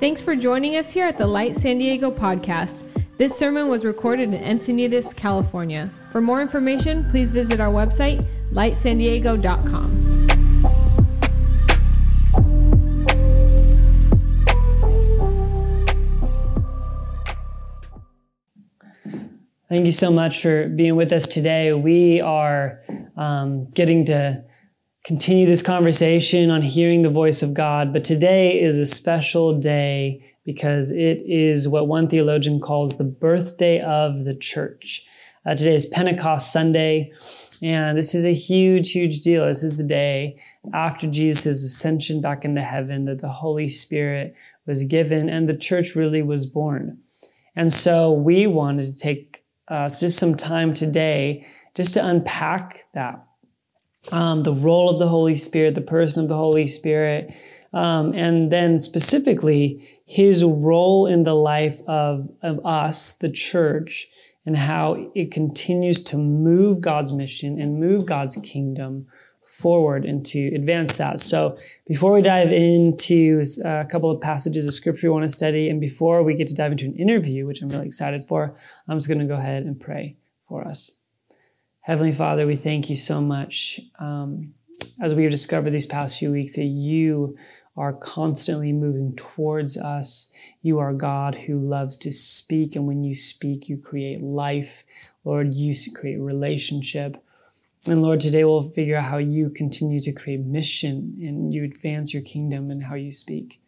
Thanks for joining us here at the Light San Diego podcast. This sermon was recorded in Encinitas, California. For more information, please visit our website, lightsandiego.com. Thank you so much for being with us today. We are um, getting to continue this conversation on hearing the voice of God, but today is a special day because it is what one theologian calls the birthday of the church. Uh, today is Pentecost Sunday, and this is a huge, huge deal. This is the day after Jesus' ascension back into heaven that the Holy Spirit was given and the church really was born. And so we wanted to take uh, just some time today just to unpack that. Um, the role of the Holy Spirit, the person of the Holy Spirit, um, and then specifically his role in the life of, of us, the church, and how it continues to move God's mission and move God's kingdom forward and to advance that. So before we dive into uh, a couple of passages of scripture we want to study, and before we get to dive into an interview, which I'm really excited for, I'm just going to go ahead and pray for us. Heavenly Father, we thank you so much um, as we have discovered these past few weeks that you are constantly moving towards us. You are God who loves to speak, and when you speak, you create life. Lord, you create relationship. And Lord, today we'll figure out how you continue to create mission and you advance your kingdom and how you speak.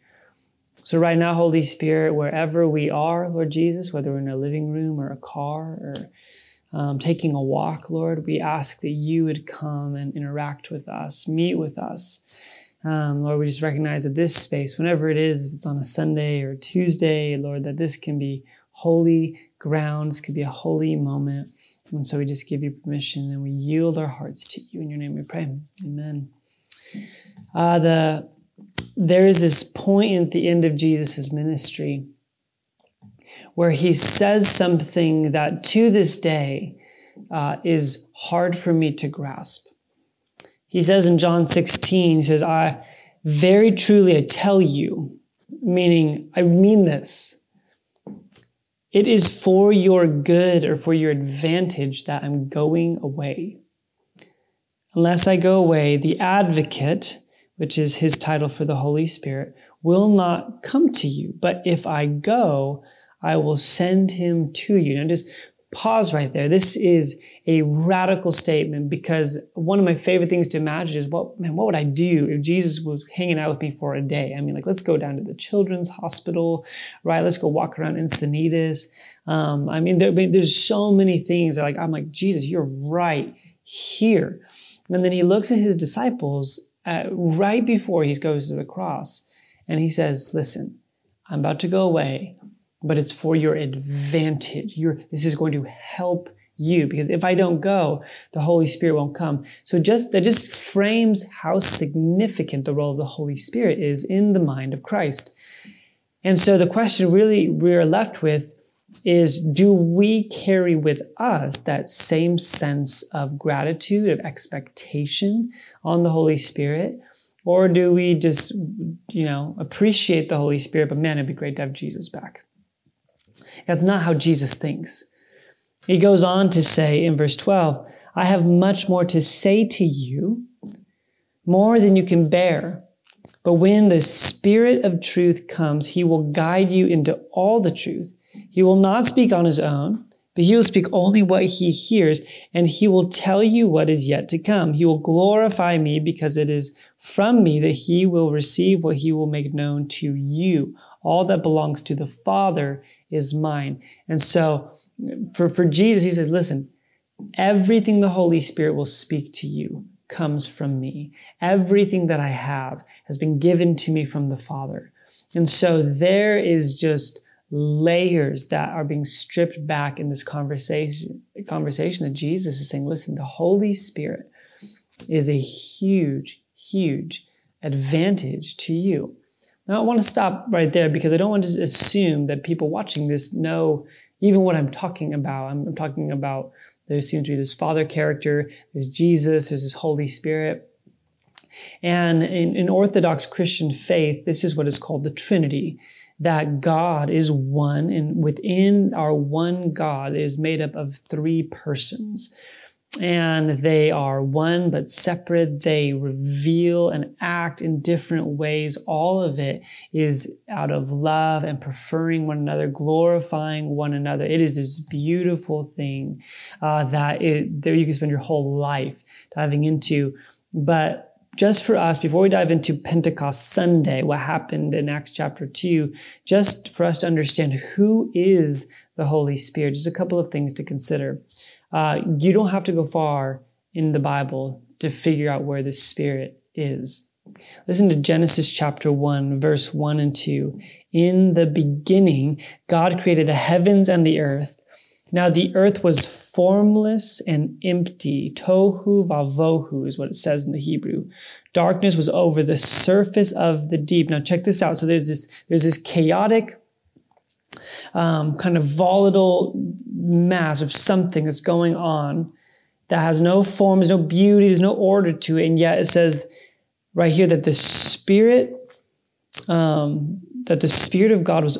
So, right now, Holy Spirit, wherever we are, Lord Jesus, whether we're in a living room or a car or um, taking a walk, Lord, we ask that you would come and interact with us, meet with us. Um, Lord, we just recognize that this space, whenever it is, if it's on a Sunday or Tuesday, Lord, that this can be holy grounds, could be a holy moment. And so we just give you permission and we yield our hearts to you. In your name we pray. Amen. Uh, the, there is this point at the end of Jesus' ministry where he says something that to this day uh, is hard for me to grasp. He says in John 16, he says, I very truly I tell you, meaning I mean this. It is for your good or for your advantage that I'm going away. Unless I go away, the advocate, which is his title for the Holy Spirit, will not come to you. But if I go, I will send him to you. Now just pause right there. This is a radical statement because one of my favorite things to imagine is, well, man, what would I do if Jesus was hanging out with me for a day? I mean, like, let's go down to the children's hospital, right? Let's go walk around Encinitas. Um, I mean, there, there's so many things that like, I'm like, Jesus, you're right here. And then he looks at his disciples uh, right before he goes to the cross and he says, listen, I'm about to go away but it's for your advantage. You're, this is going to help you because if I don't go, the Holy Spirit won't come. So just that just frames how significant the role of the Holy Spirit is in the mind of Christ. And so the question really we're left with is do we carry with us that same sense of gratitude, of expectation on the Holy Spirit? Or do we just, you know, appreciate the Holy Spirit, but man, it'd be great to have Jesus back? That's not how Jesus thinks. He goes on to say in verse 12, I have much more to say to you, more than you can bear. But when the Spirit of truth comes, he will guide you into all the truth. He will not speak on his own, but he will speak only what he hears, and he will tell you what is yet to come. He will glorify me because it is from me that he will receive what he will make known to you. All that belongs to the Father is mine. And so for, for Jesus, he says, listen, everything the Holy Spirit will speak to you comes from me. Everything that I have has been given to me from the Father. And so there is just layers that are being stripped back in this conversation, conversation that Jesus is saying, listen, the Holy Spirit is a huge, huge advantage to you. Now, I want to stop right there because I don't want to assume that people watching this know even what I'm talking about. I'm, I'm talking about there seems to be this Father character, there's Jesus, there's this Holy Spirit. And in, in Orthodox Christian faith, this is what is called the Trinity. that God is one, and within our one God is made up of three persons. And they are one but separate. They reveal and act in different ways. All of it is out of love and preferring one another, glorifying one another. It is this beautiful thing uh, that it, that you can spend your whole life diving into. But just for us, before we dive into Pentecost Sunday, what happened in Acts chapter 2, just for us to understand who is the Holy Spirit, just a couple of things to consider. Uh, you don't have to go far in the Bible to figure out where the Spirit is. Listen to Genesis chapter 1, verse 1 and 2. In the beginning, God created the heavens and the earth. Now the earth was formless and empty. Tohu vavohu is what it says in the Hebrew. Darkness was over the surface of the deep. Now check this out. So there's this, there's this chaotic, um, kind of volatile mass of something that's going on that has no form, there's no beauty, there's no order to it. And yet it says right here that the spirit, um, that the spirit of God was,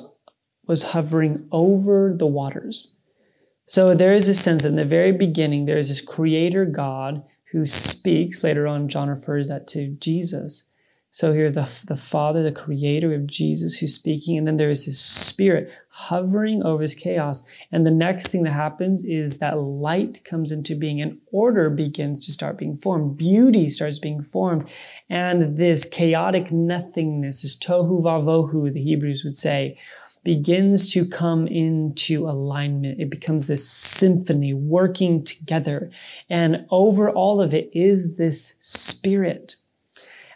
was hovering over the waters. So there is a sense that in the very beginning, there is this creator God who speaks. Later on, John refers that to Jesus. So here, the, the Father, the creator of Jesus who's speaking, and then there is this spirit hovering over this chaos. And the next thing that happens is that light comes into being and order begins to start being formed. Beauty starts being formed. And this chaotic nothingness, this tohu vavohu, the Hebrews would say, begins to come into alignment. It becomes this symphony working together. And over all of it is this spirit.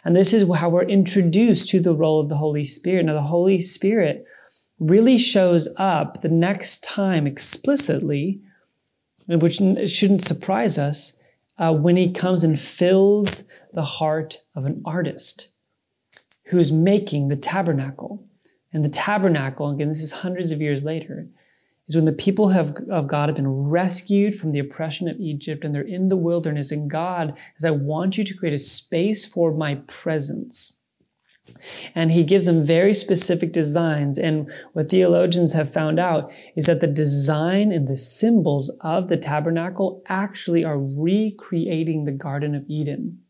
And this is how we're introduced to the role of the Holy Spirit. Now, the Holy Spirit really shows up the next time explicitly, which shouldn't surprise us, uh, when he comes and fills the heart of an artist who's making the tabernacle. And the tabernacle, again, this is hundreds of years later, is when the people have, of God have been rescued from the oppression of Egypt and they're in the wilderness. And God says, I want you to create a space for my presence. And he gives them very specific designs. And what theologians have found out is that the design and the symbols of the tabernacle actually are recreating the Garden of Eden.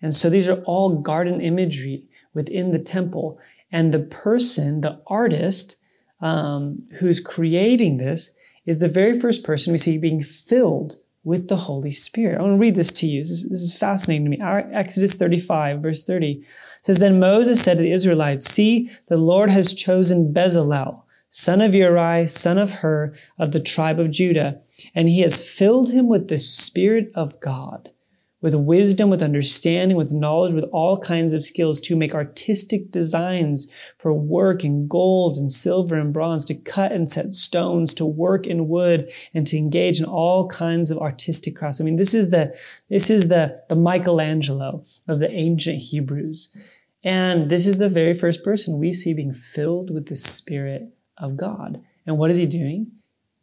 And so these are all garden imagery within the temple. And the person, the artist, um, who's creating this is the very first person we see being filled with the Holy Spirit. I want to read this to you. This is, this is fascinating to me. Exodus 35, verse 30 says, Then Moses said to the Israelites, See, the Lord has chosen Bezalel, son of Uri, son of Hur, of the tribe of Judah, and he has filled him with the Spirit of God with wisdom, with understanding, with knowledge, with all kinds of skills to make artistic designs for work in gold and silver and bronze, to cut and set stones, to work in wood, and to engage in all kinds of artistic crafts. I mean, this is the, this is the, the Michelangelo of the ancient Hebrews. And this is the very first person we see being filled with the Spirit of God. And what is he doing?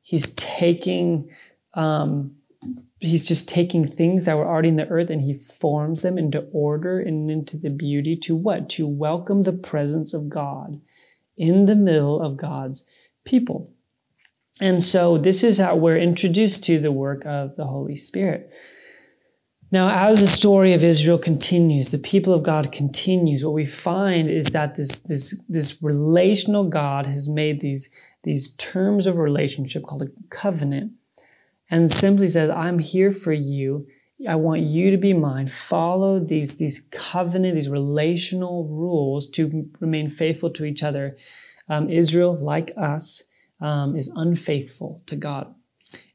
He's taking, um, he's just taking things that were already in the earth and he forms them into order and into the beauty to what? To welcome the presence of God in the middle of God's people. And so this is how we're introduced to the work of the Holy Spirit. Now, as the story of Israel continues, the people of God continues, what we find is that this, this, this relational God has made these, these terms of relationship called a covenant and simply says, I'm here for you. I want you to be mine. Follow these, these covenant, these relational rules to remain faithful to each other. Um, Israel, like us, um, is unfaithful to God.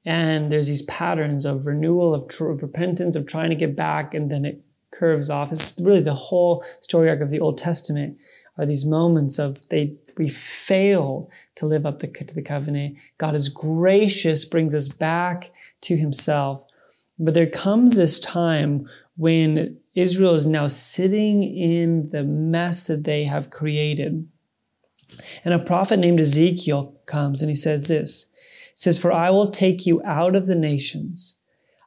And there's these patterns of renewal, of, tr- of repentance, of trying to get back, and then it curves off. It's really the whole story arc of the Old Testament are these moments of they we fail to live up the, to the covenant. God is gracious, brings us back to Himself. But there comes this time when Israel is now sitting in the mess that they have created. And a prophet named Ezekiel comes and he says this. He says, For I will take you out of the nations.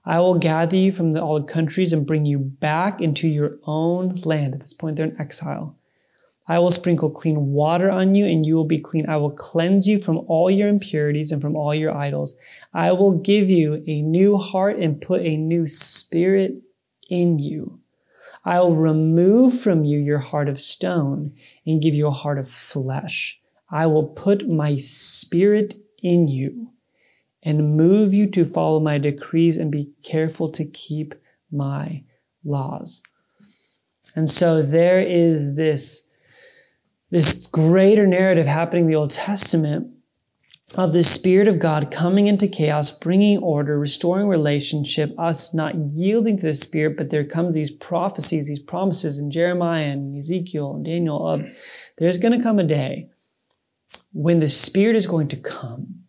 I will gather you from the, all the countries and bring you back into your own land. At this point, they're in exile I will sprinkle clean water on you, and you will be clean. I will cleanse you from all your impurities and from all your idols. I will give you a new heart and put a new spirit in you. I will remove from you your heart of stone and give you a heart of flesh. I will put my spirit in you and move you to follow my decrees and be careful to keep my laws. And so there is this, this greater narrative happening in the Old Testament of the Spirit of God coming into chaos, bringing order, restoring relationship, us not yielding to the Spirit, but there comes these prophecies, these promises in Jeremiah and Ezekiel and Daniel of there's going to come a day when the Spirit is going to come.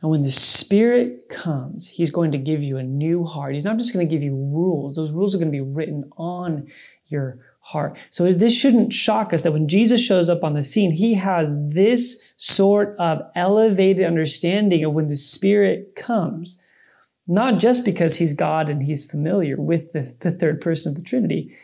And when the Spirit comes, He's going to give you a new heart. He's not just going to give you rules. Those rules are going to be written on your heart. So this shouldn't shock us that when Jesus shows up on the scene, he has this sort of elevated understanding of when the Spirit comes, not just because he's God and he's familiar with the, the third person of the Trinity,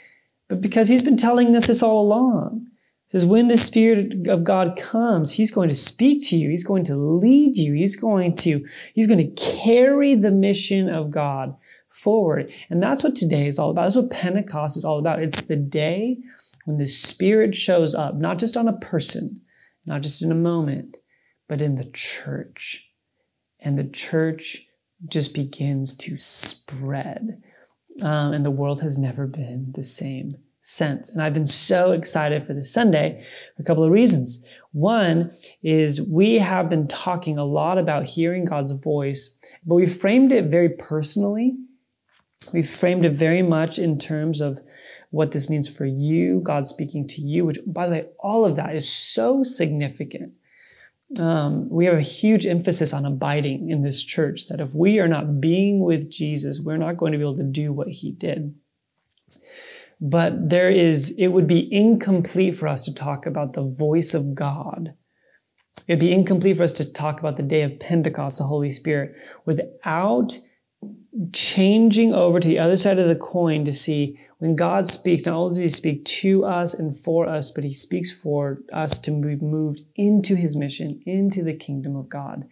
but because he's been telling us this all along. It says, when the Spirit of God comes, He's going to speak to you. He's going to lead you. He's going to, He's going to carry the mission of God forward. And that's what today is all about. That's what Pentecost is all about. It's the day when the Spirit shows up, not just on a person, not just in a moment, but in the church. And the church just begins to spread. Um, and the world has never been the same since. And I've been so excited for this Sunday for a couple of reasons. One is we have been talking a lot about hearing God's voice, but we framed it very personally we framed it very much in terms of what this means for you, God speaking to you, which, by the way, all of that is so significant. Um, we have a huge emphasis on abiding in this church that if we are not being with Jesus, we're not going to be able to do what he did. But there is, it would be incomplete for us to talk about the voice of God. It'd be incomplete for us to talk about the day of Pentecost, the Holy Spirit, without changing over to the other side of the coin to see when God speaks, not only does he speak to us and for us, but he speaks for us to be moved into his mission, into the kingdom of God.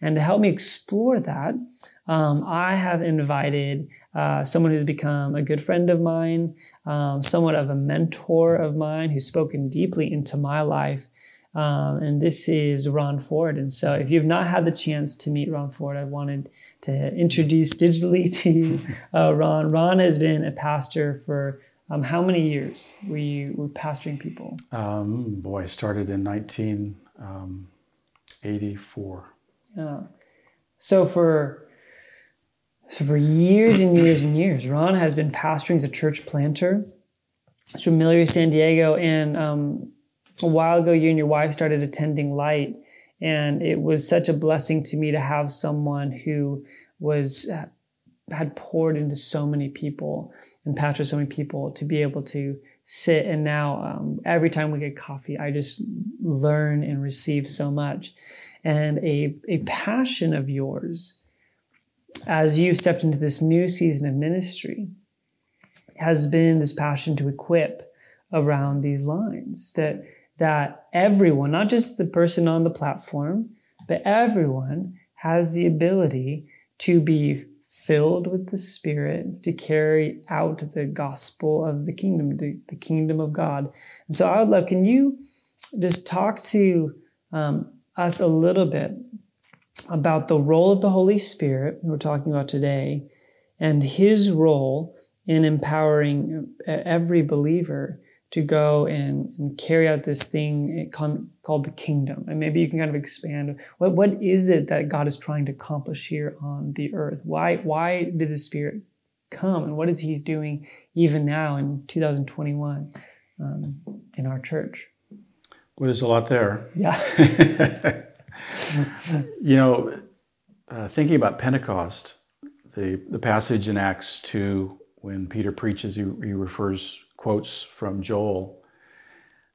And to help me explore that, um, I have invited uh, someone who's become a good friend of mine, um, somewhat of a mentor of mine, who's spoken deeply into my life um, and this is Ron Ford. And so, if you've not had the chance to meet Ron Ford, I wanted to introduce digitally to you uh, Ron. Ron has been a pastor for um, how many years were you were pastoring people? Um, boy, I started in 1984. Um, yeah. So for so for years and years and years, Ron has been pastoring as a church planter. He's familiar San Diego, and um, a while ago, you and your wife started attending Light, and it was such a blessing to me to have someone who was had poured into so many people and pastored so many people to be able to sit. And now, um, every time we get coffee, I just learn and receive so much. And a a passion of yours as you stepped into this new season of ministry has been this passion to equip around these lines that that everyone, not just the person on the platform, but everyone has the ability to be filled with the Spirit to carry out the gospel of the kingdom, the, the kingdom of God. And so I would love, can you just talk to um, us a little bit about the role of the Holy Spirit we're talking about today and his role in empowering every believer to go and, and carry out this thing called the kingdom. And maybe you can kind of expand what, what is it that God is trying to accomplish here on the earth? Why, why did the Spirit come? And what is He doing even now in 2021 um, in our church? Well, there's a lot there. Yeah. you know, uh, thinking about Pentecost, the, the passage in Acts 2, when Peter preaches, he, he refers quotes from Joel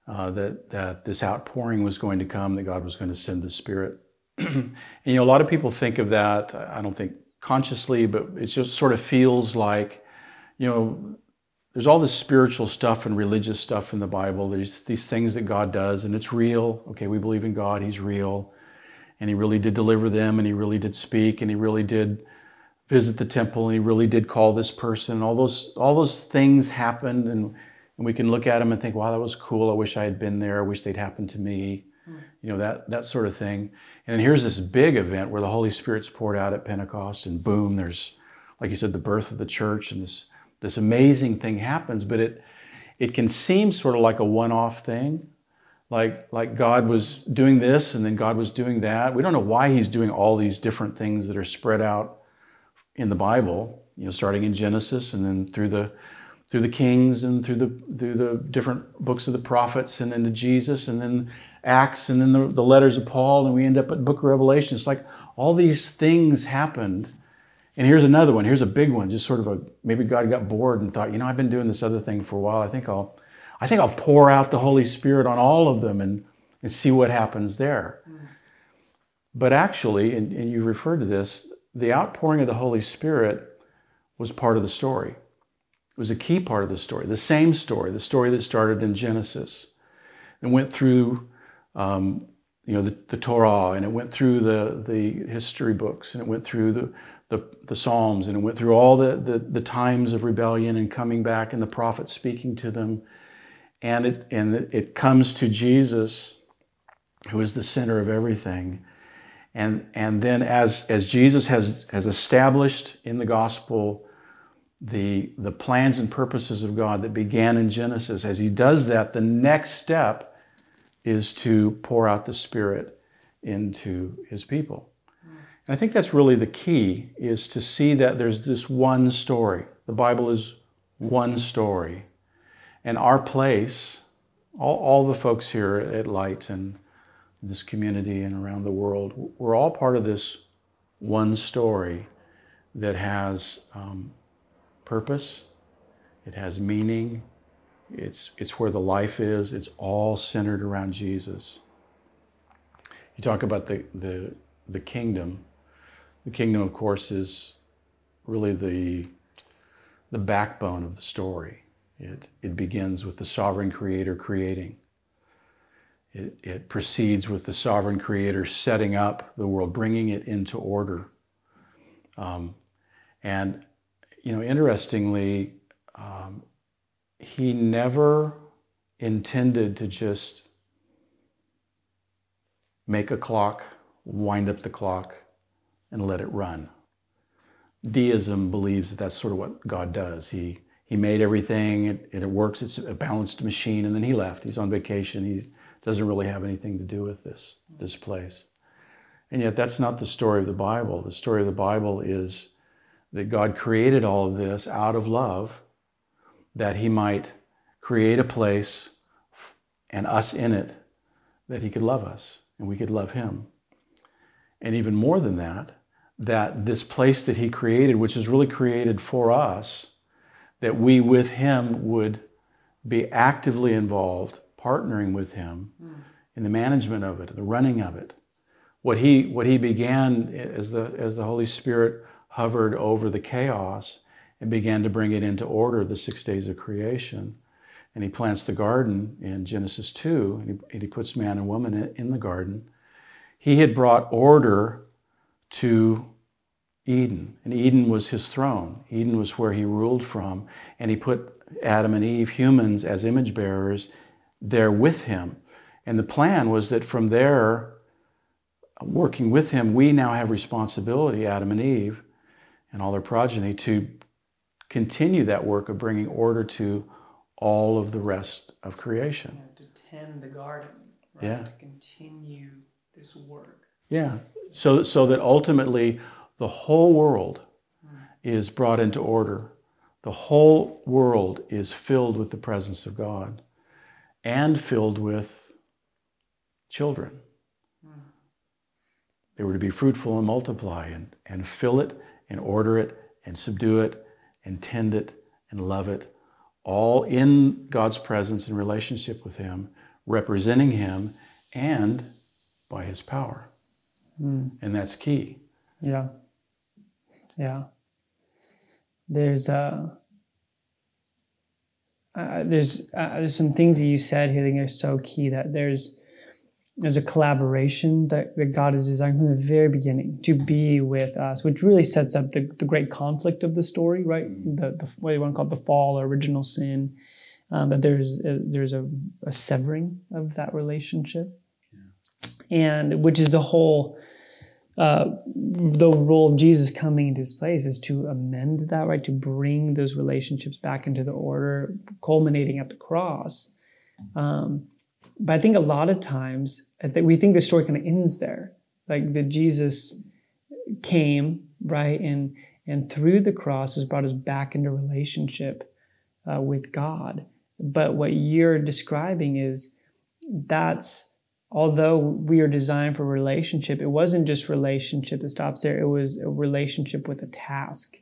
uh, that, that this outpouring was going to come, that God was going to send the Spirit. and, you know, a lot of people think of that, I don't think consciously, but it just sort of feels like, you know, there's all this spiritual stuff and religious stuff in the Bible. There's these things that God does, and it's real. Okay, we believe in God, He's real. And He really did deliver them, and He really did speak, and He really did visit the temple, and He really did call this person. All those, all those things happened, and, and we can look at them and think, wow, that was cool. I wish I had been there. I wish they'd happened to me. You know, that, that sort of thing. And then here's this big event where the Holy Spirit's poured out at Pentecost, and boom, there's, like you said, the birth of the church, and this this amazing thing happens, but it it can seem sort of like a one-off thing. Like, like God was doing this and then God was doing that. We don't know why He's doing all these different things that are spread out in the Bible, you know, starting in Genesis and then through the through the kings and through the through the different books of the prophets and then to Jesus and then Acts and then the, the letters of Paul and we end up at the book of Revelation. It's like all these things happened and here's another one. Here's a big one. Just sort of a maybe God got bored and thought, you know, I've been doing this other thing for a while. I think I'll, I think I'll pour out the Holy Spirit on all of them and and see what happens there. Mm. But actually, and, and you referred to this, the outpouring of the Holy Spirit was part of the story. It was a key part of the story. The same story, the story that started in Genesis, and went through um, you know, the, the, Torah, and it went through the, the history books, and it went through the, the, the Psalms and it went through all the, the, the, times of rebellion and coming back and the prophets speaking to them. And it, and it comes to Jesus, who is the center of everything. And, and then as, as Jesus has, has established in the gospel the, the plans and purposes of God that began in Genesis, as he does that, the next step is to pour out the Spirit into his people. And I think that's really the key is to see that there's this one story. The Bible is one story. And our place, all, all the folks here at Light and this community and around the world, we're all part of this one story that has um, purpose, it has meaning, it's, it's where the life is, it's all centered around Jesus. You talk about the, the, the kingdom the kingdom, of course, is really the, the backbone of the story. It, it begins with the sovereign creator creating. It, it proceeds with the sovereign creator setting up the world, bringing it into order. Um, and, you know, interestingly, um, he never intended to just make a clock, wind up the clock, and let it run. Deism believes that that's sort of what God does. He, he made everything, it, it works, it's a balanced machine, and then he left. He's on vacation. He doesn't really have anything to do with this, this place. And yet, that's not the story of the Bible. The story of the Bible is that God created all of this out of love, that He might create a place and us in it, that He could love us and we could love Him. And even more than that, that this place that He created, which is really created for us, that we with Him would be actively involved, partnering with Him mm. in the management of it, the running of it. What He, what he began as the, as the Holy Spirit hovered over the chaos and began to bring it into order the six days of creation. And he plants the garden in Genesis 2, and he, and he puts man and woman in, in the garden. He had brought order to Eden. And Eden was his throne. Eden was where he ruled from. And he put Adam and Eve, humans, as image bearers, there with him. And the plan was that from there, working with him, we now have responsibility, Adam and Eve, and all their progeny, to continue that work of bringing order to all of the rest of creation. Yeah, to tend the garden, right? Yeah. To continue this work. Yeah. So, so that ultimately the whole world hmm. is brought into order. The whole world is filled with the presence of God and filled with children. They were to be fruitful and multiply and, and fill it and order it and subdue it and tend it and love it, all in God's presence and relationship with Him, representing Him and by His power. Mm. And that's key. Yeah. Yeah. There's a uh, there's uh, there's some things that you said here that are so key that there's there's a collaboration that, that God has designed from the very beginning to be with us, which really sets up the, the great conflict of the story, right? The, the what you want to call it, the fall, or original sin. Um, that there's a, there's a, a, severing of that relationship, yeah. and which is the whole uh, the role of Jesus coming into this place is to amend that, right? To bring those relationships back into the order, culminating at the cross. Um, but I think a lot of times, I think we think the story kind of ends there, like that Jesus came, right, and and through the cross has brought us back into relationship uh, with God. But what you're describing is that's although we are designed for relationship, it wasn't just relationship that stops there. It was a relationship with a task.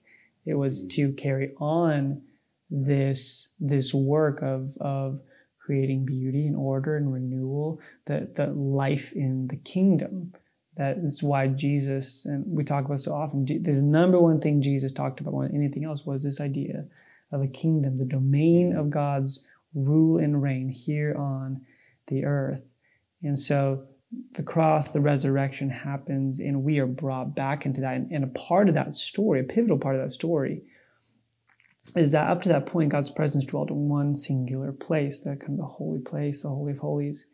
It was mm. to carry on this this work of of creating beauty and order and renewal, that the life in the kingdom. That is why Jesus and we talk about so often. The number one thing Jesus talked about more than anything else was this idea of a kingdom, the domain of God's rule and reign here on the earth. And so the cross, the resurrection happens, and we are brought back into that. And, a part of that story, a pivotal part of that story, is that up to that point, God's presence dwelt in one singular place, that kind of the holy place, the Holy of Holies.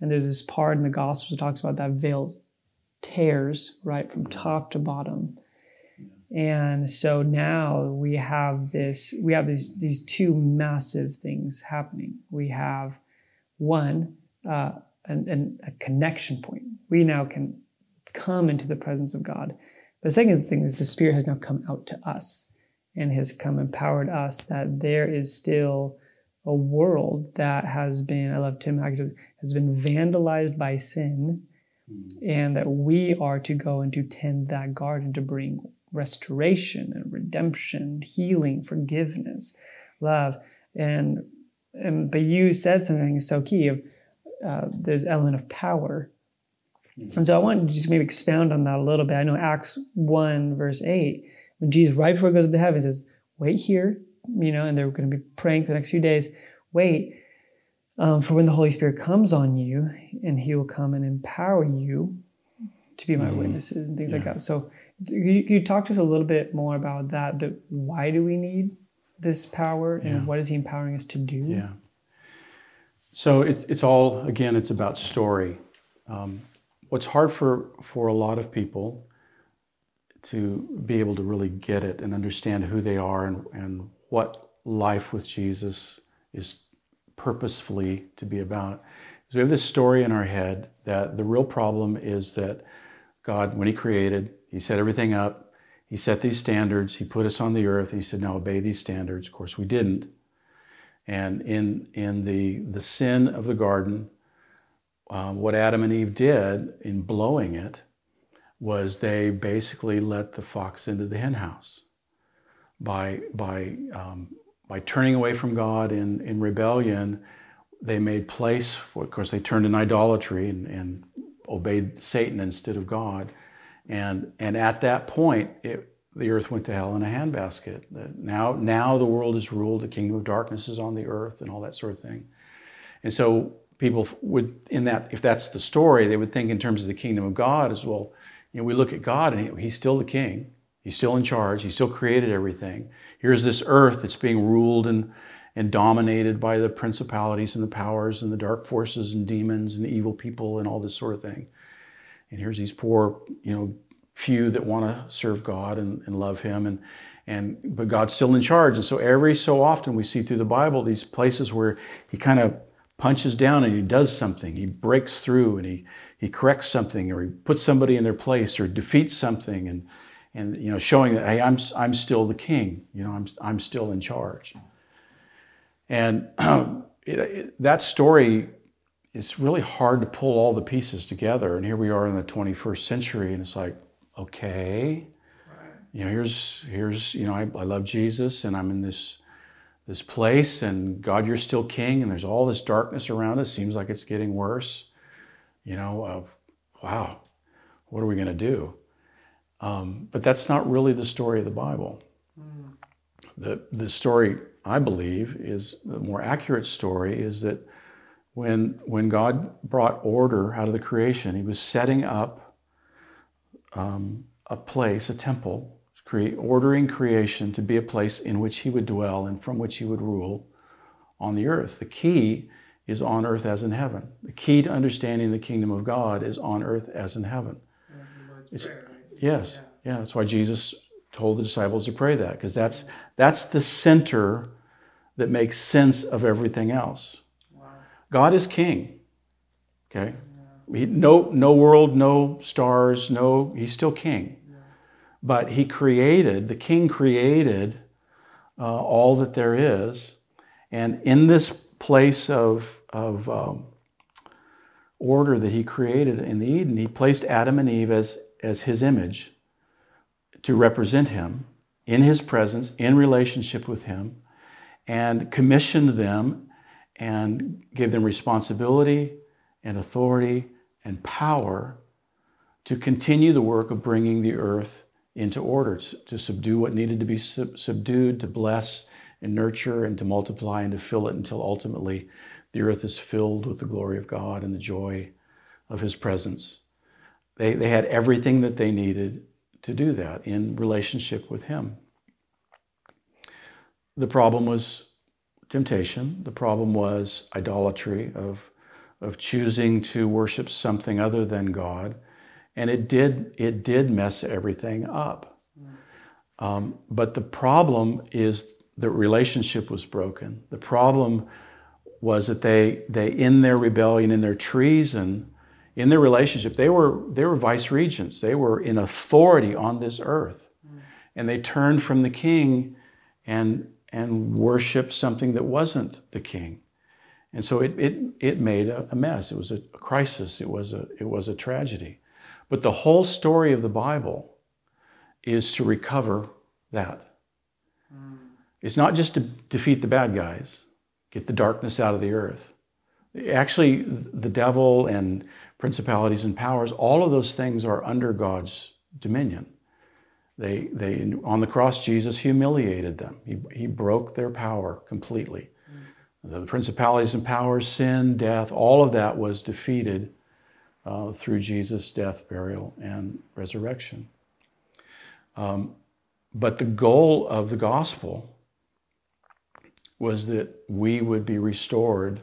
And there's this part in the Gospels that talks about that veil tears right from top to bottom. And so now we have this, we have these, these two massive things happening. We have one, uh, and, and a connection point. We now can come into the presence of God. The second thing is the Spirit has now come out to us and has come empowered us that there is still a world that has been, I love Tim Hackett, has been vandalized by sin, mm-hmm. and that we are to go and to tend that garden to bring restoration and redemption, healing, forgiveness, love. And, and but you said something so key of uh, there's element of power. Mm-hmm. And so I want to just maybe expound on that a little bit. I know Acts 1, verse 8, when Jesus, right before he goes up to heaven, says, Wait here, you know, and they're going to be praying for the next few days. Wait um, for when the Holy Spirit comes on you, and he will come and empower you to be my mm-hmm. witnesses and things yeah. like that. So, can you, talk to us a little bit more about that? The, why do we need this power, and yeah. what is he empowering us to do? Yeah. So it, it's all, again, it's about story. Um, what's hard for, for a lot of people to be able to really get it and understand who they are and, and what life with Jesus is purposefully to be about. So we have this story in our head that the real problem is that God, when He created, He set everything up, He set these standards, He put us on the earth, He said, now obey these standards. Of course, we didn't. And in, in the, the sin of the garden, uh, what Adam and Eve did in blowing it was they basically let the fox into the henhouse by, by, um, by turning away from God in, in rebellion. They made place for, of course, they turned in idolatry and, and obeyed Satan instead of God. And, and at that point, it, the earth went to hell in a handbasket. Now, now the world is ruled, the kingdom of darkness is on the earth, and all that sort of thing. And so people would, in that, if that's the story, they would think in terms of the kingdom of God as well. You know, we look at God and He's still the king. He's still in charge. He still created everything. Here's this earth that's being ruled and, and dominated by the principalities and the powers and the dark forces and demons and evil people and all this sort of thing. And here's these poor, you know, few that want to serve God and, and love Him, and and but God's still in charge. And so every so often we see through the Bible these places where He kind of punches down and He does something. He breaks through and He He corrects something, or He puts somebody in their place, or defeats something, and and you know showing that hey, I'm I'm still the King. You know, I'm I'm still in charge. And it, it, that story it's really hard to pull all the pieces together. And here we are in the 21st century, and it's like, okay, you know, here's here's you know, I, I love Jesus, and I'm in this this place, and God, you're still King, and there's all this darkness around us. Seems like it's getting worse. You know, uh, wow, what are we going to do? Um, but that's not really the story of the Bible. Mm. The the story I believe, is the more accurate story is that when, when God brought order out of the creation, He was setting up um, a place, a temple, create, ordering creation to be a place in which He would dwell and from which He would rule on the earth. The key is on earth as in heaven. The key to understanding the kingdom of God is on earth as in heaven. It's, yes, yeah. That's why Jesus told the disciples to pray that because that's that's the center that makes sense of everything else. God is king. Okay? He, no, no world, no stars, no, he's still king. But he created, the king created uh, all that there is. And in this place of, of um, order that he created in the Eden, he placed Adam and Eve as, as his image to represent him in his presence, in relationship with him, and commissioned them and gave them responsibility and authority and power to continue the work of bringing the earth into order, to subdue what needed to be sub- subdued, to bless and nurture and to multiply and to fill it until ultimately the earth is filled with the glory of God and the joy of His presence. They, they had everything that they needed to do that in relationship with Him. The problem was temptation. The problem was idolatry of, of choosing to worship something other than God. And it did, it did mess everything up. Um, but the problem is the relationship was broken. The problem was that they, they in their rebellion, in their treason, in their relationship, they were, they were vice regents. They were in authority on this earth. And they turned from the king and and worship something that wasn't the king. And so it, it, it made a, mess. It was a, a crisis. It was a, it was a tragedy. But the whole story of the Bible is to recover that. Mm. It's not just to defeat the bad guys, get the darkness out of the earth. Actually, the devil and principalities and powers, all of those things are under God's dominion. They, they, on the cross, Jesus humiliated them. He, he broke their power completely. The principalities and powers, sin, death, all of that was defeated uh, through Jesus' death, burial, and resurrection. Um, but the goal of the gospel was that we would be restored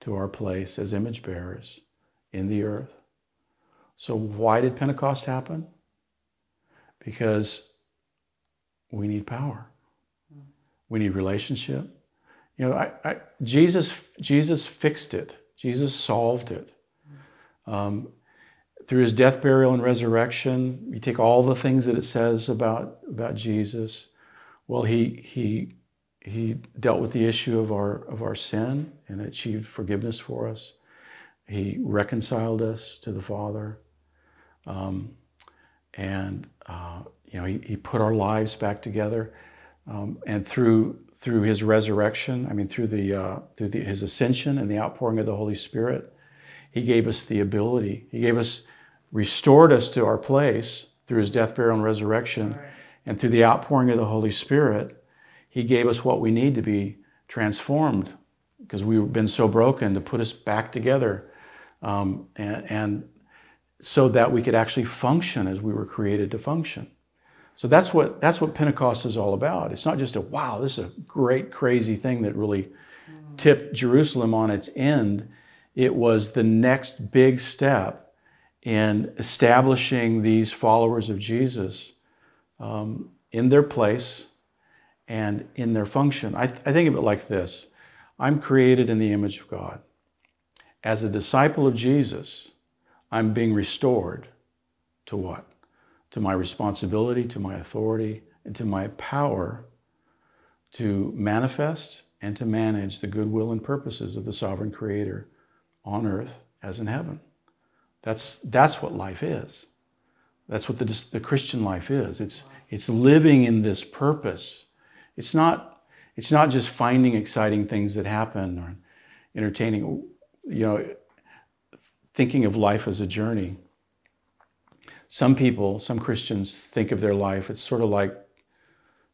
to our place as image bearers in the earth. So, why did Pentecost happen? because we need power. We need relationship. You know, I, I, Jesus, Jesus fixed it. Jesus solved it. Um, through his death, burial, and resurrection, you take all the things that it says about, about Jesus. Well, he, he, he dealt with the issue of our, of our sin and achieved forgiveness for us. He reconciled us to the Father. Um, and uh, you know he, he put our lives back together um, and through through his resurrection i mean through the uh, through the, his ascension and the outpouring of the holy spirit he gave us the ability he gave us restored us to our place through his death burial and resurrection right. and through the outpouring of the holy spirit he gave us what we need to be transformed because we've been so broken to put us back together um, and, and so that we could actually function as we were created to function. So that's what that's what Pentecost is all about. It's not just a wow, this is a great crazy thing that really tipped Jerusalem on its end. It was the next big step in establishing these followers of Jesus um, in their place and in their function. I, th- I think of it like this I'm created in the image of God. As a disciple of Jesus, I'm being restored to what? To my responsibility, to my authority, and to my power to manifest and to manage the goodwill and purposes of the sovereign creator on earth as in heaven. That's, that's what life is. That's what the, the Christian life is. It's, it's living in this purpose. It's not, it's not just finding exciting things that happen or entertaining. You know, thinking of life as a journey. Some people, some Christians think of their life, it's sort of like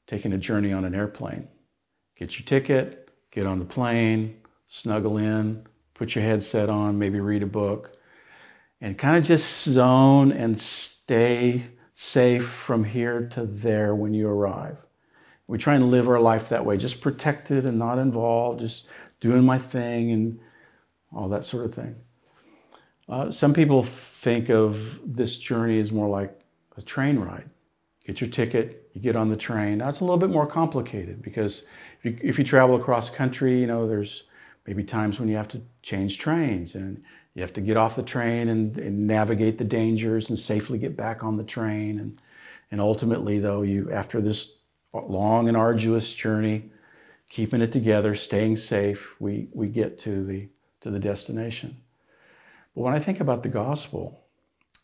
taking a journey on an airplane. Get your ticket, get on the plane, snuggle in, put your headset on, maybe read a book, and kind of just zone and stay safe from here to there when you arrive. We try and live our life that way, just protected and not involved, just doing my thing and all that sort of thing. Uh, some people think of this journey as more like a train ride. Get your ticket, you get on the train. Now it's a little bit more complicated because if you, if you travel across country, you know, there's maybe times when you have to change trains and you have to get off the train and, and, navigate the dangers and safely get back on the train. And, and ultimately, though, you after this long and arduous journey, keeping it together, staying safe, we, we get to the, to the destination. But when I think about the gospel,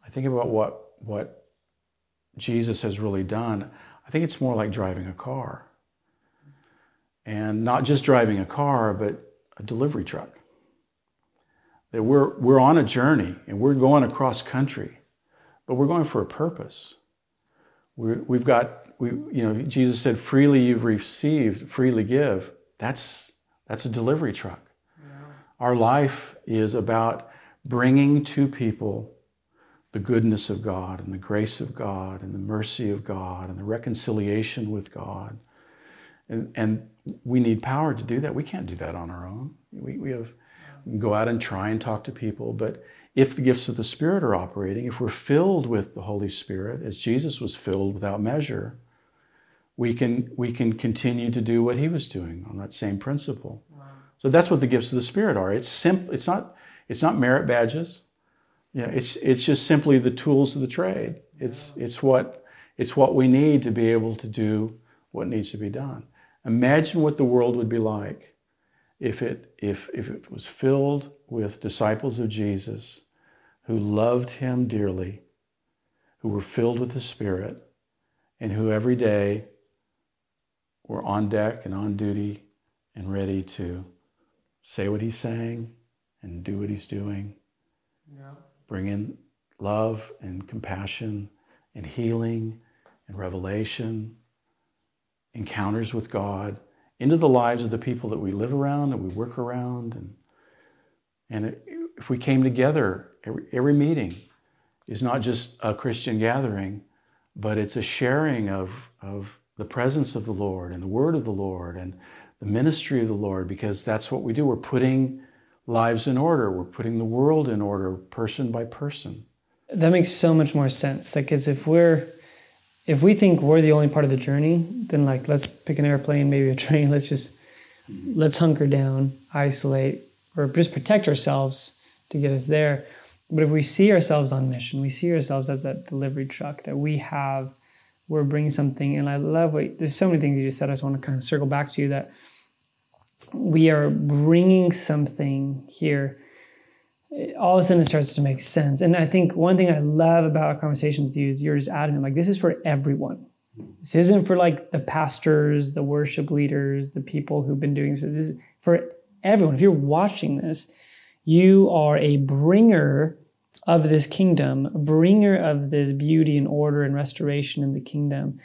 I think about what, what Jesus has really done. I think it's more like driving a car. And not just driving a car, but a delivery truck. That we're, we're on a journey and we're going across country, but we're going for a purpose. we we've got, we, you know, Jesus said, freely you've received, freely give. That's, that's a delivery truck. Yeah. Our life is about bringing to people the goodness of God and the grace of God and the mercy of God and the reconciliation with God. And, and we need power to do that. We can't do that on our own. We, we have we go out and try and talk to people, but if the gifts of the Spirit are operating, if we're filled with the Holy Spirit, as Jesus was filled without measure, we can we can continue to do what he was doing on that same principle. Wow. So that's what the gifts of the Spirit are. It's simple. It's not it's not merit badges. Yeah, it's it's just simply the tools of the trade. It's it's what it's what we need to be able to do what needs to be done. Imagine what the world would be like if it, if, if it was filled with disciples of Jesus who loved him dearly, who were filled with the Spirit, and who every day were on deck and on duty and ready to say what he's saying and do what he's doing. Yeah. Bring in love and compassion and healing and revelation encounters with God into the lives of the people that we live around and we work around. And, and if we came together, every, every meeting is not just a Christian gathering, but it's a sharing of, of the presence of the Lord and the word of the Lord and the ministry of the Lord, because that's what we do. We're putting lives in order, we're putting the world in order, person by person. That makes so much more sense. Like, as if we're if we think we're the only part of the journey, then like let's pick an airplane, maybe a train. Let's just let's hunker down, isolate, or just protect ourselves to get us there. But if we see ourselves on mission, we see ourselves as that delivery truck that we have, we're bringing something. And I love what there's so many things you just said. I just want to kind of circle back to you that we are bringing something here all of a sudden it starts to make sense. And I think one thing I love about our conversation with you is you're just adamant, like this is for everyone. This isn't for like the pastors, the worship leaders, the people who've been doing this. This is for everyone. If you're watching this, you are a bringer of this kingdom, bringer of this beauty and order and restoration in the kingdom.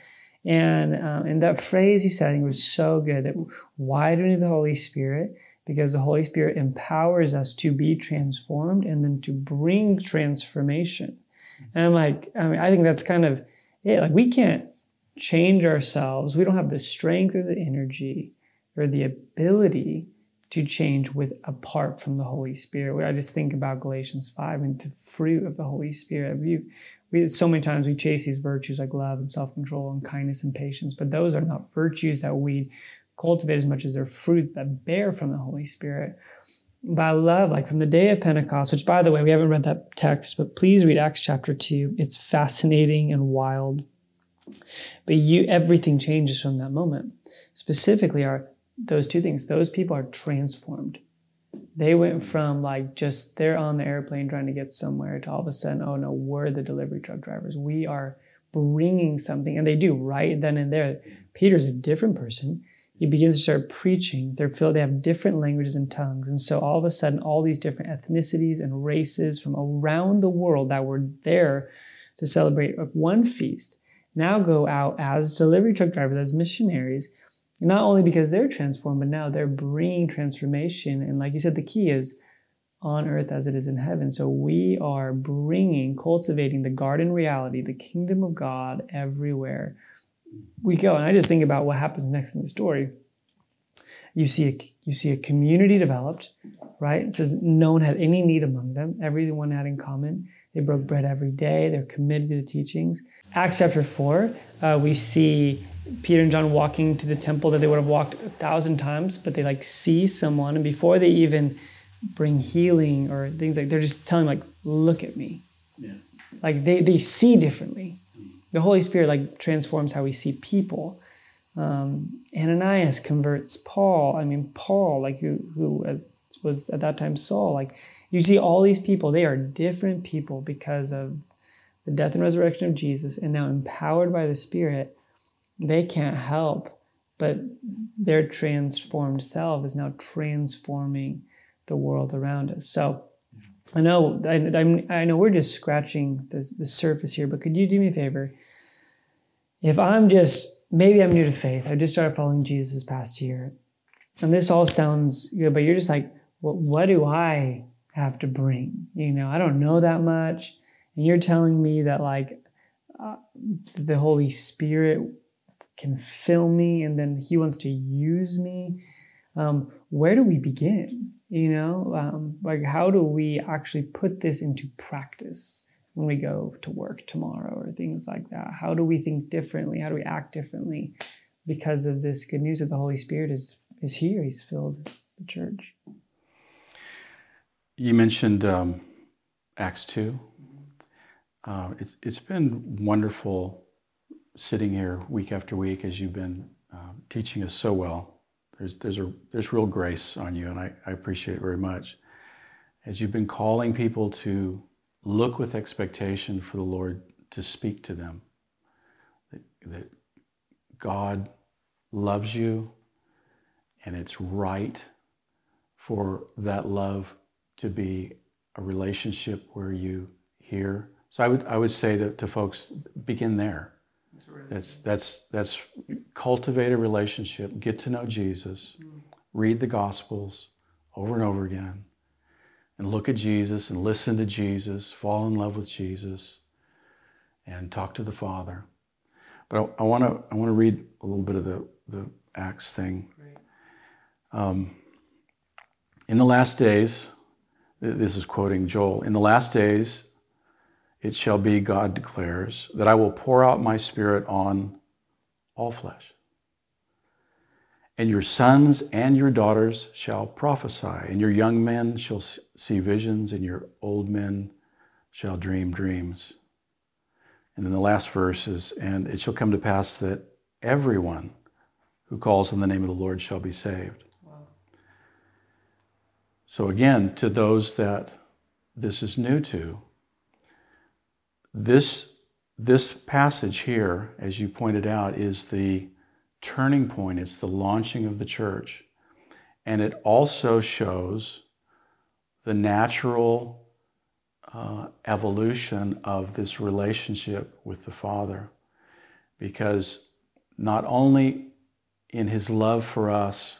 And um, and that phrase you said was so good. That why do we need the Holy Spirit? because the Holy Spirit empowers us to be transformed and then to bring transformation. And I'm like, I mean, I think that's kind of it. Like, we can't change ourselves. We don't have the strength or the energy or the ability to change with apart from the Holy Spirit. I just think about Galatians 5 and the fruit of the Holy Spirit. We, we so many times we chase these virtues like love and self-control and kindness and patience, but those are not virtues that we cultivate as much as their fruit that bear from the Holy Spirit. I love, like from the day of Pentecost, which by the way, we haven't read that text, but please read Acts chapter 2. It's fascinating and wild. But you everything changes from that moment. Specifically are those two things. Those people are transformed. They went from like just they're on the airplane trying to get somewhere to all of a sudden, oh no, we're the delivery truck drivers. We are bringing something. And they do right then and there. Peter's a different person he begins to start preaching. They're filled, they have different languages and tongues. And so all of a sudden, all these different ethnicities and races from around the world that were there to celebrate one feast now go out as delivery truck drivers, as missionaries, Not only because they're transformed, but now they're bringing transformation. And like you said, the key is on earth as it is in heaven. So we are bringing, cultivating the garden reality, the kingdom of God everywhere we go. And I just think about what happens next in the story. You see a, you see a community developed, right? It says no one had any need among them. Everyone had in common. They broke bread every day. They're committed to the teachings. Acts chapter 4, uh, we see Peter and John walking to the temple that they would have walked a thousand times, but they like see someone, and before they even bring healing or things like they're just telling like, look at me. Yeah. Like they, they see differently. The Holy Spirit like transforms how we see people. Um, Ananias converts Paul. I mean, Paul, like who, who was at that time Saul. Like you see all these people, they are different people because of the death and resurrection of Jesus, and now empowered by the Spirit, they can't help but their transformed self is now transforming the world around us. So I know I, I know we're just scratching the, the surface here, but could you do me a favor? If I'm just maybe I'm new to faith, I just started following Jesus this past year, and this all sounds good, but you're just like, what, what do I have to bring? You know, I don't know that much, and you're telling me that like uh, the Holy Spirit can fill me, and then He wants to use me. Um, where do we begin? You know, um, like how do we actually put this into practice when we go to work tomorrow or things like that? How do we think differently? How do we act differently because of this good news that the Holy Spirit is is here? He's filled the church. You mentioned um, Acts two. Uh, it's it's been wonderful sitting here week after week as you've been uh, teaching us so well there's, there's, a, there's real grace on you, and I, I appreciate it very much. As you've been calling people to look with expectation for the Lord to speak to them, that, that God loves you, and it's right for that love to be a relationship where you hear. So I would, I would say to, to folks, begin there. That's that's that's cultivate a relationship, get to know Jesus, read the Gospels over and over again, and look at Jesus and listen to Jesus, fall in love with Jesus, and talk to the Father. But I want to I want to read a little bit of the the Acts thing. Um, in the last days, this is quoting Joel. In the last days, it shall be, God declares, that I will pour out my spirit on all flesh. And your sons and your daughters shall prophesy, and your young men shall see visions, and your old men shall dream dreams. And then the last verse is, and it shall come to pass that everyone who calls on the name of the Lord shall be saved. Wow. So, again, to those that this is new to, this, this passage here, as you pointed out, is the turning point, it's the launching of the church. And it also shows the natural uh, evolution of this relationship with the Father. Because not only in His love for us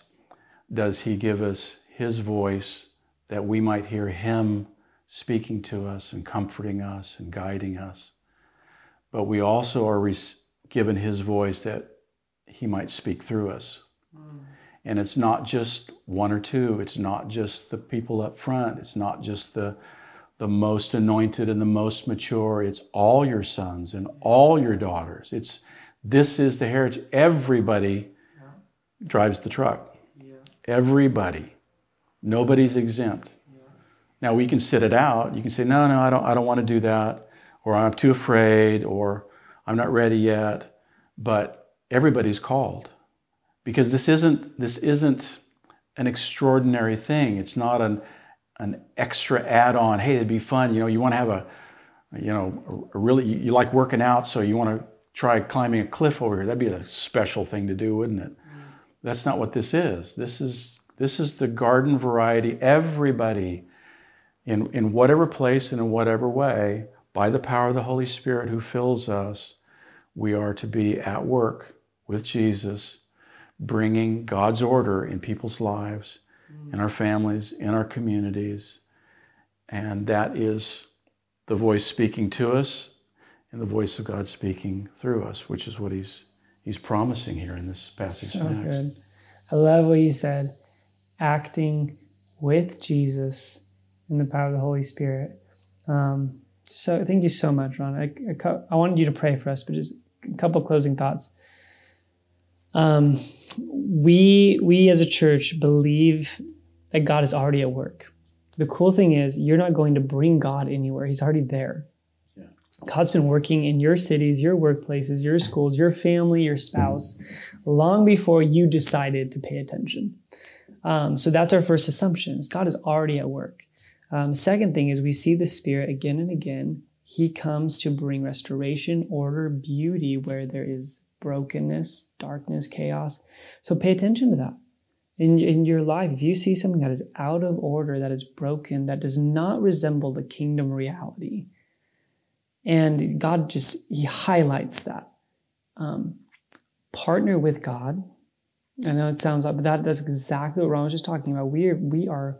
does He give us His voice that we might hear Him speaking to us and comforting us and guiding us. But we also are given His voice that He might speak through us. Mm. And it's not just one or two, it's not just the people up front, it's not just the, the most anointed and the most mature, it's all your sons and all your daughters. It's this is the heritage. Everybody drives the truck. Yeah. Everybody. Nobody's exempt. Now we can sit it out. You can say, no, no, I don't, I don't want to do that, or I'm too afraid, or I'm not ready yet. But everybody's called because this isn't this isn't an extraordinary thing. It's not an an extra add-on. Hey, it'd be fun. You know, you want to have a you know a really you like working out, so you want to try climbing a cliff over here. That'd be a special thing to do, wouldn't it? Mm. That's not what this is. This is this is the garden variety. Everybody in, in whatever place and in whatever way, by the power of the Holy Spirit who fills us, we are to be at work with Jesus, bringing God's order in people's lives, mm. in our families, in our communities. And that is the voice speaking to us and the voice of God speaking through us, which is what he's he's promising here in this passage So next. good. I love what you said. Acting with Jesus in the power of the Holy Spirit. Um, so thank you so much, Ron. I, I, I wanted you to pray for us, but just a couple closing thoughts. Um, we we as a church believe that God is already at work. The cool thing is you're not going to bring God anywhere. He's already there. Yeah. God's been working in your cities, your workplaces, your schools, your family, your spouse, long before you decided to pay attention. Um, so that's our first assumption: is God is already at work. Um, second thing is we see the Spirit again and again. He comes to bring restoration, order, beauty where there is brokenness, darkness, chaos. So pay attention to that in, in your life. If you see something that is out of order, that is broken, that does not resemble the kingdom reality, and God just He highlights that. Um, partner with God. I know it sounds odd, but that, that's exactly what Ron was just talking about. We are we are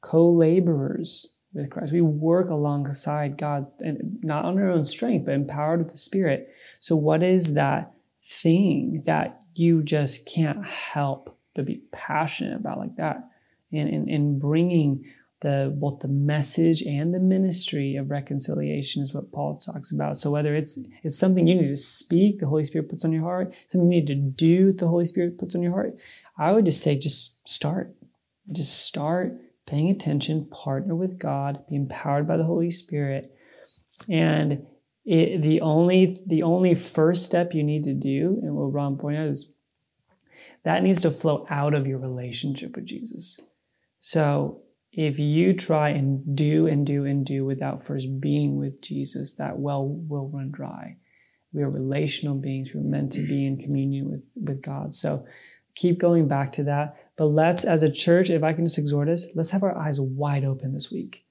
co-laborers with Christ. We work alongside God, and not on our own strength, but empowered with the Spirit. So, what is that thing that you just can't help but be passionate about, like that, in in, in bringing the both the message and the ministry of reconciliation is what Paul talks about. So whether it's it's something you need to speak, the Holy Spirit puts on your heart, something you need to do, the Holy Spirit puts on your heart, I would just say just start. Just start paying attention, partner with God, be empowered by the Holy Spirit. And it, the only the only first step you need to do, and what Ron pointed out is that needs to flow out of your relationship with Jesus. So if you try and do and do and do without first being with Jesus, that well will run dry. We are relational beings. We're meant to be in communion with, with God. So keep going back to that. But let's, as a church, if I can just exhort us, let's have our eyes wide open this week.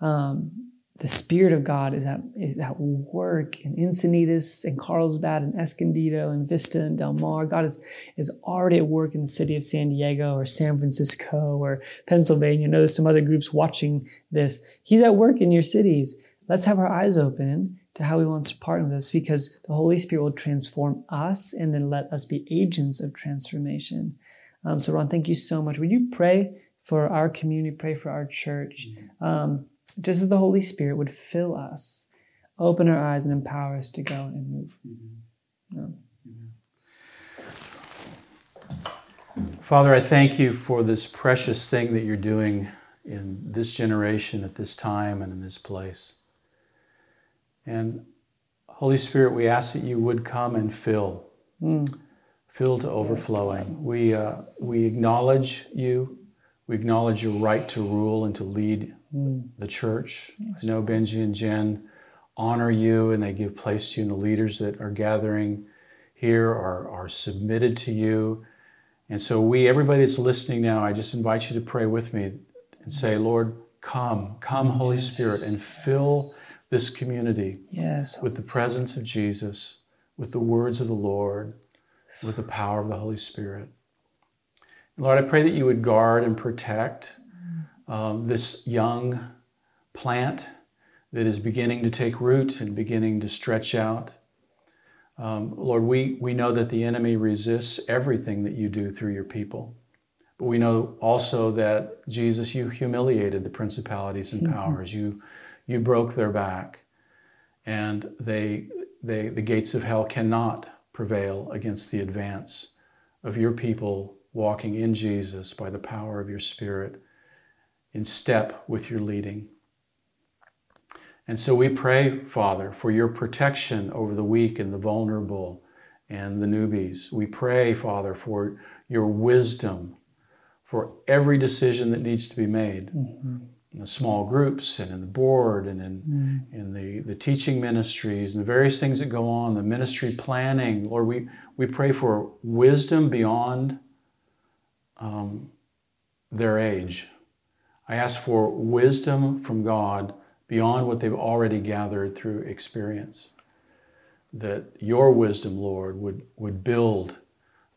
Um, the Spirit of God is at, is at work in Encinitas and Carlsbad and Escondido and Vista and Del Mar. God is, is already at work in the city of San Diego or San Francisco or Pennsylvania. I know there's some other groups watching this. He's at work in your cities. Let's have our eyes open to how he wants to partner with us because the Holy Spirit will transform us and then let us be agents of transformation. Um, so, Ron, thank you so much. Would you pray for our community, pray for our church? Um, just as the Holy Spirit would fill us, open our eyes, and empower us to go and move. Yeah. Father, I thank you for this precious thing that you're doing in this generation, at this time, and in this place. And Holy Spirit, we ask that you would come and fill, fill to overflowing. We, uh, we acknowledge you. We acknowledge your right to rule and to lead the church. I know Benji and Jen honor you and they give place to you, and the leaders that are gathering here are, are submitted to you. And so, we, everybody that's listening now, I just invite you to pray with me and say, Lord, come, come, Holy Yes. Spirit, and fill this community Yes. with the presence of Jesus, with the words of the Lord, with the power of the Holy Spirit. Lord, I pray that you would guard and protect um, this young plant that is beginning to take root and beginning to stretch out. Um, Lord, we, we know that the enemy resists everything that you do through your people. But we know also that Jesus, you humiliated the principalities and powers. You, you broke their back, and they, they, the gates of hell cannot prevail against the advance of your people walking in Jesus by the power of your Spirit, in step with your leading. And so we pray, Father, for your protection over the weak and the vulnerable and the newbies. We pray, Father, for your wisdom for every decision that needs to be made mm-hmm. In the small groups and in the board and in, in the, the teaching ministries and the various things that go on, the ministry planning. Lord, we, we pray for wisdom beyond um, their age. I ask for wisdom from God beyond what they've already gathered through experience. That your wisdom, Lord, would, would build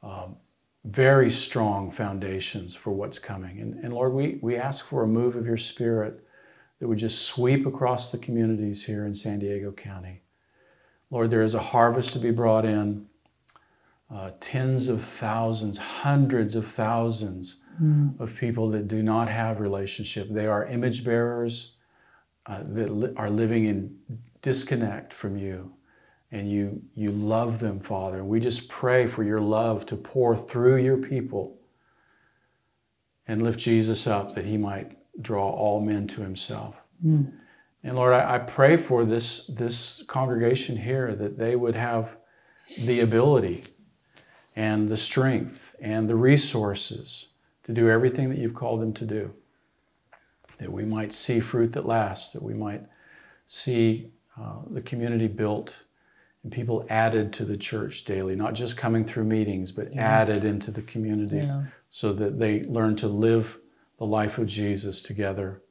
um, very strong foundations for what's coming. And, and Lord, we, we ask for a move of your Spirit that would just sweep across the communities here in San Diego County. Lord, there is a harvest to be brought in. Uh, tens of thousands, hundreds of thousands mm. of people that do not have relationship. They are image bearers uh, that li- are living in disconnect from you and you you love them father we just pray for your love to pour through your people and lift jesus up that he might draw all men to himself mm. and lord I, I, pray for this this congregation here that they would have the ability and the strength and the resources to do everything that you've called them to do that we might see fruit that lasts that we might see uh, the community built and people added to the church daily, not just coming through meetings, but yeah. added into the community yeah. so that they learn to live the life of Jesus together,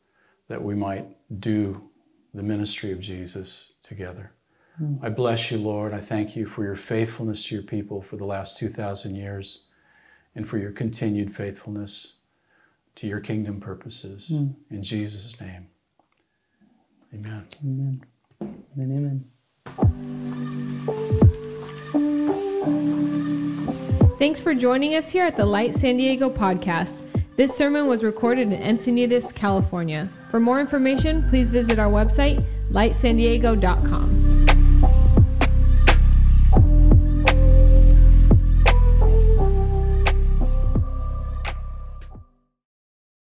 that we might do the ministry of Jesus together. Mm. I bless you, Lord. I thank you for your faithfulness to your people for the last 2,000 years and for your continued faithfulness to your kingdom purposes. Mm. In Jesus' name, amen. Amen. Amen. Thanks for joining us here at the Light San Diego podcast. This sermon was recorded in Encinitas, California. For more information, please visit our website, lightsandiego.com.